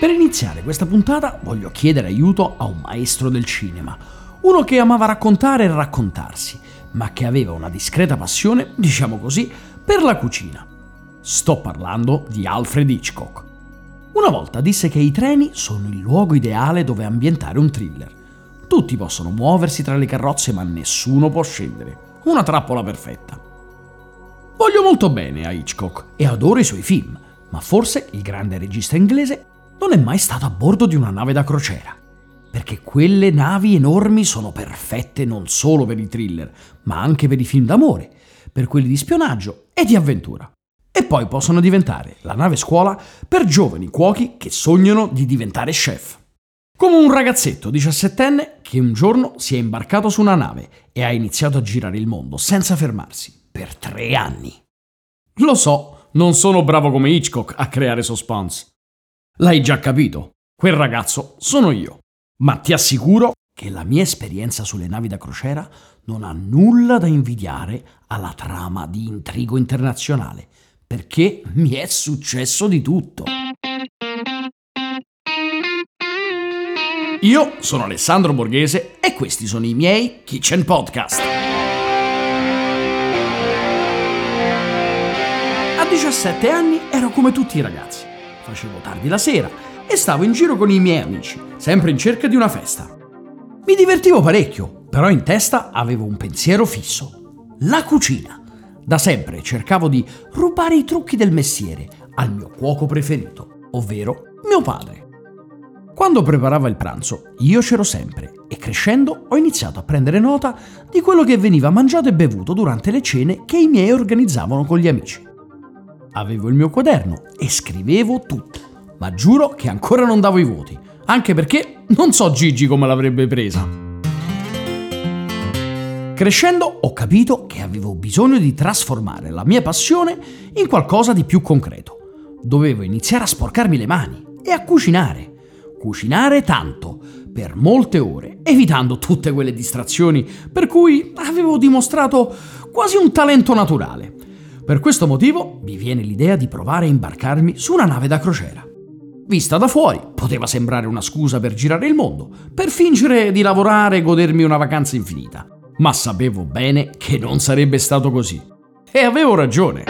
Per iniziare questa puntata voglio chiedere aiuto a un maestro del cinema, uno che amava raccontare e raccontarsi, ma che aveva una discreta passione, diciamo così, per la cucina. Sto parlando di Alfred Hitchcock. Una volta disse che i treni sono il luogo ideale dove ambientare un thriller. Tutti possono muoversi tra le carrozze ma nessuno può scendere. Una trappola perfetta. Voglio molto bene a Hitchcock e adoro i suoi film, ma forse il grande regista inglese non è mai stato a bordo di una nave da crociera. Perché quelle navi enormi sono perfette non solo per i thriller, ma anche per i film d'amore, per quelli di spionaggio e di avventura. E poi possono diventare la nave scuola per giovani cuochi che sognano di diventare chef. Come un ragazzetto diciassettenne che un giorno si è imbarcato su una nave e ha iniziato a girare il mondo senza fermarsi, per tre anni. Lo so, non sono bravo come Hitchcock a creare suspense. L'hai già capito, quel ragazzo sono io. Ma ti assicuro che la mia esperienza sulle navi da crociera non ha nulla da invidiare alla trama di intrigo internazionale, perché mi è successo di tutto. Io sono Alessandro Borghese e questi sono i miei Kitchen Podcast. 17 anni ero come tutti i ragazzi facevo tardi la sera e stavo in giro con i miei amici, sempre in cerca di una festa. Mi divertivo parecchio, però in testa avevo un pensiero fisso. La cucina. Da sempre cercavo di rubare i trucchi del mestiere al mio cuoco preferito, ovvero mio padre. Quando preparava il pranzo, io c'ero sempre e crescendo ho iniziato a prendere nota di quello che veniva mangiato e bevuto durante le cene che i miei organizzavano con gli amici. Avevo il mio quaderno e scrivevo tutto, ma giuro che ancora non davo i voti, anche perché non so Gigi come l'avrebbe presa. Crescendo ho capito che avevo bisogno di trasformare la mia passione in qualcosa di più concreto. Dovevo iniziare a sporcarmi le mani e a cucinare. Cucinare tanto, per molte ore, evitando tutte quelle distrazioni per cui avevo dimostrato quasi un talento naturale. Per questo motivo mi viene l'idea di provare a imbarcarmi su una nave da crociera. Vista da fuori, poteva sembrare una scusa per girare il mondo, per fingere di lavorare e godermi una vacanza infinita. Ma sapevo bene che non sarebbe stato così. E avevo ragione.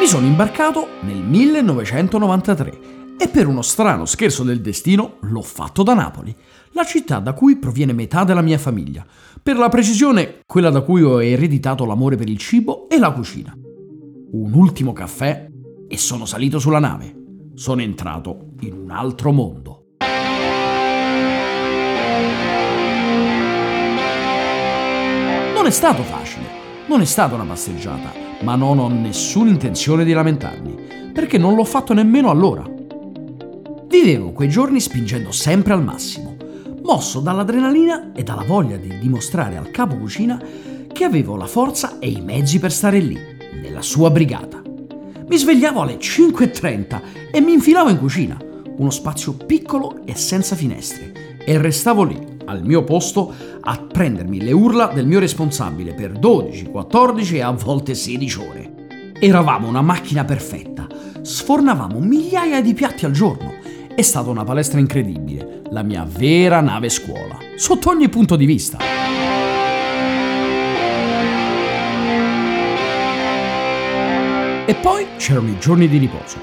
Mi sono imbarcato nel 1993 e per uno strano scherzo del destino l'ho fatto da Napoli, la città da cui proviene metà della mia famiglia, per la precisione quella da cui ho ereditato l'amore per il cibo e la cucina. Un ultimo caffè e sono salito sulla nave. Sono entrato in un altro mondo. Non è stato facile, non è stata una passeggiata, ma non ho nessuna intenzione di lamentarmi, perché non l'ho fatto nemmeno allora. Vivevo quei giorni spingendo sempre al massimo, mosso dall'adrenalina e dalla voglia di dimostrare al capo cucina che avevo la forza e i mezzi per stare lì, nella sua brigata. Mi svegliavo alle 5.30 e mi infilavo in cucina, uno spazio piccolo e senza finestre, e restavo lì, al mio posto, a prendermi le urla del mio responsabile per 12, 14 e a volte 16 ore. Eravamo una macchina perfetta, sfornavamo migliaia di piatti al giorno è stata una palestra incredibile, la mia vera nave scuola, sotto ogni punto di vista. E poi c'erano i giorni di riposo.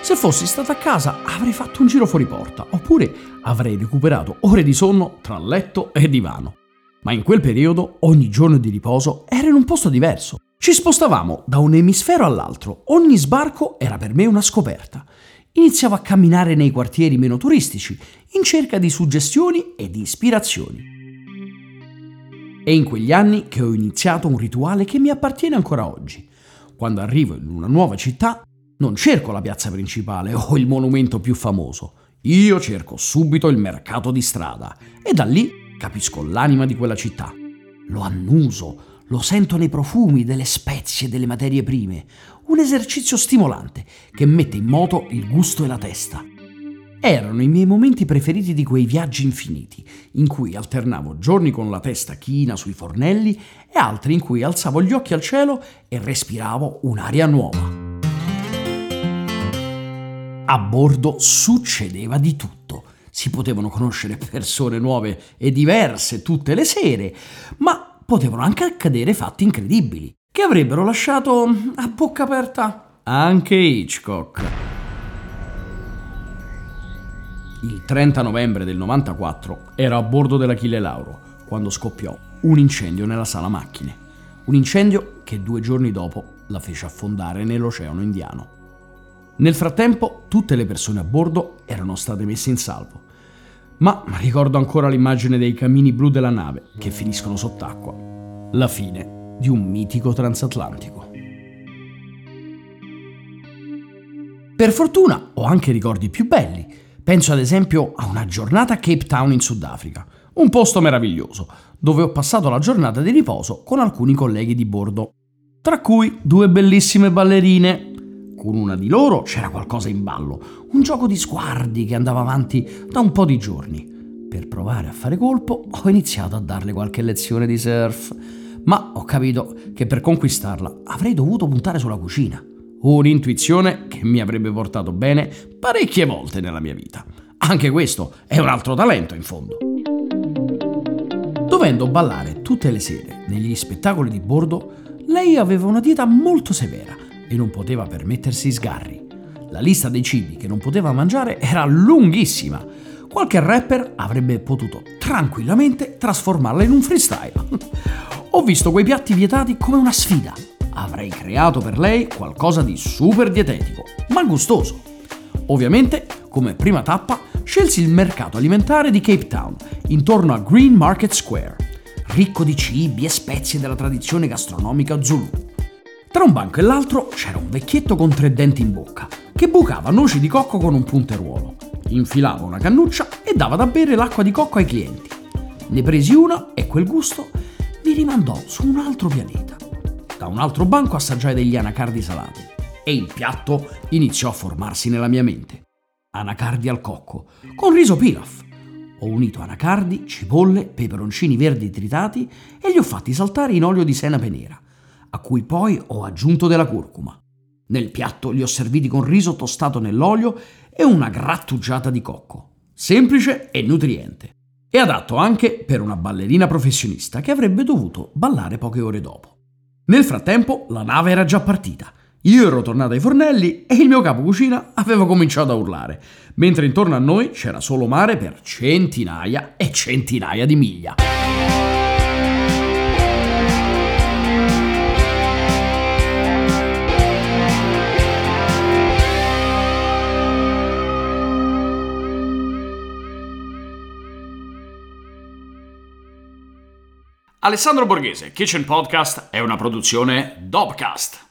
Se fossi stato a casa avrei fatto un giro fuori porta, oppure avrei recuperato ore di sonno tra letto e divano. Ma in quel periodo ogni giorno di riposo era in un posto diverso. Ci spostavamo da un emisfero all'altro, ogni sbarco era per me una scoperta iniziavo a camminare nei quartieri meno turistici in cerca di suggestioni e di ispirazioni. È in quegli anni che ho iniziato un rituale che mi appartiene ancora oggi. Quando arrivo in una nuova città, non cerco la piazza principale o il monumento più famoso. Io cerco subito il mercato di strada e da lì capisco l'anima di quella città. Lo annuso, lo sento nei profumi delle spezie e delle materie prime, un esercizio stimolante che mette in moto il gusto e la testa. Erano i miei momenti preferiti di quei viaggi infiniti, in cui alternavo giorni con la testa china sui fornelli e altri in cui alzavo gli occhi al cielo e respiravo un'aria nuova. A bordo succedeva di tutto. Si potevano conoscere persone nuove e diverse tutte le sere, ma potevano anche accadere fatti incredibili, che avrebbero lasciato a bocca aperta anche Hitchcock. Il 30 novembre del 94 ero a bordo dell'Achille Lauro quando scoppiò un incendio nella sala macchine. Un incendio che due giorni dopo la fece affondare nell'Oceano Indiano. Nel frattempo tutte le persone a bordo erano state messe in salvo. Ma ricordo ancora l'immagine dei camini blu della nave che finiscono sott'acqua. La fine di un mitico transatlantico. Per fortuna ho anche ricordi più belli Penso ad esempio a una giornata a Cape Town in Sudafrica, un posto meraviglioso, dove ho passato la giornata di riposo con alcuni colleghi di bordo, tra cui due bellissime ballerine. Con una di loro c'era qualcosa in ballo, un gioco di sguardi che andava avanti da un po' di giorni. Per provare a fare colpo ho iniziato a darle qualche lezione di surf, ma ho capito che per conquistarla avrei dovuto puntare sulla cucina. Un'intuizione che mi avrebbe portato bene parecchie volte nella mia vita. Anche questo è un altro talento in fondo. Dovendo ballare tutte le sere negli spettacoli di bordo, lei aveva una dieta molto severa e non poteva permettersi sgarri. La lista dei cibi che non poteva mangiare era lunghissima. Qualche rapper avrebbe potuto tranquillamente trasformarla in un freestyle. Ho visto quei piatti vietati come una sfida avrei creato per lei qualcosa di super dietetico, ma gustoso. Ovviamente, come prima tappa, scelsi il mercato alimentare di Cape Town, intorno a Green Market Square, ricco di cibi e spezie della tradizione gastronomica Zulu. Tra un banco e l'altro c'era un vecchietto con tre denti in bocca, che bucava noci di cocco con un punteruolo, infilava una cannuccia e dava da bere l'acqua di cocco ai clienti. Ne presi una e quel gusto mi rimandò su un altro pianeta. Da un altro banco assaggiai degli anacardi salati e il piatto iniziò a formarsi nella mia mente. Anacardi al cocco, con riso pilaf. Ho unito anacardi, cipolle, peperoncini verdi tritati e li ho fatti saltare in olio di senape nera, a cui poi ho aggiunto della curcuma. Nel piatto li ho serviti con riso tostato nell'olio e una grattugiata di cocco. Semplice e nutriente. E adatto anche per una ballerina professionista che avrebbe dovuto ballare poche ore dopo. Nel frattempo la nave era già partita. Io ero tornato ai fornelli e il mio capo cucina aveva cominciato a urlare, mentre intorno a noi c'era solo mare per centinaia e centinaia di miglia. Alessandro Borghese, Kitchen Podcast è una produzione Dopcast.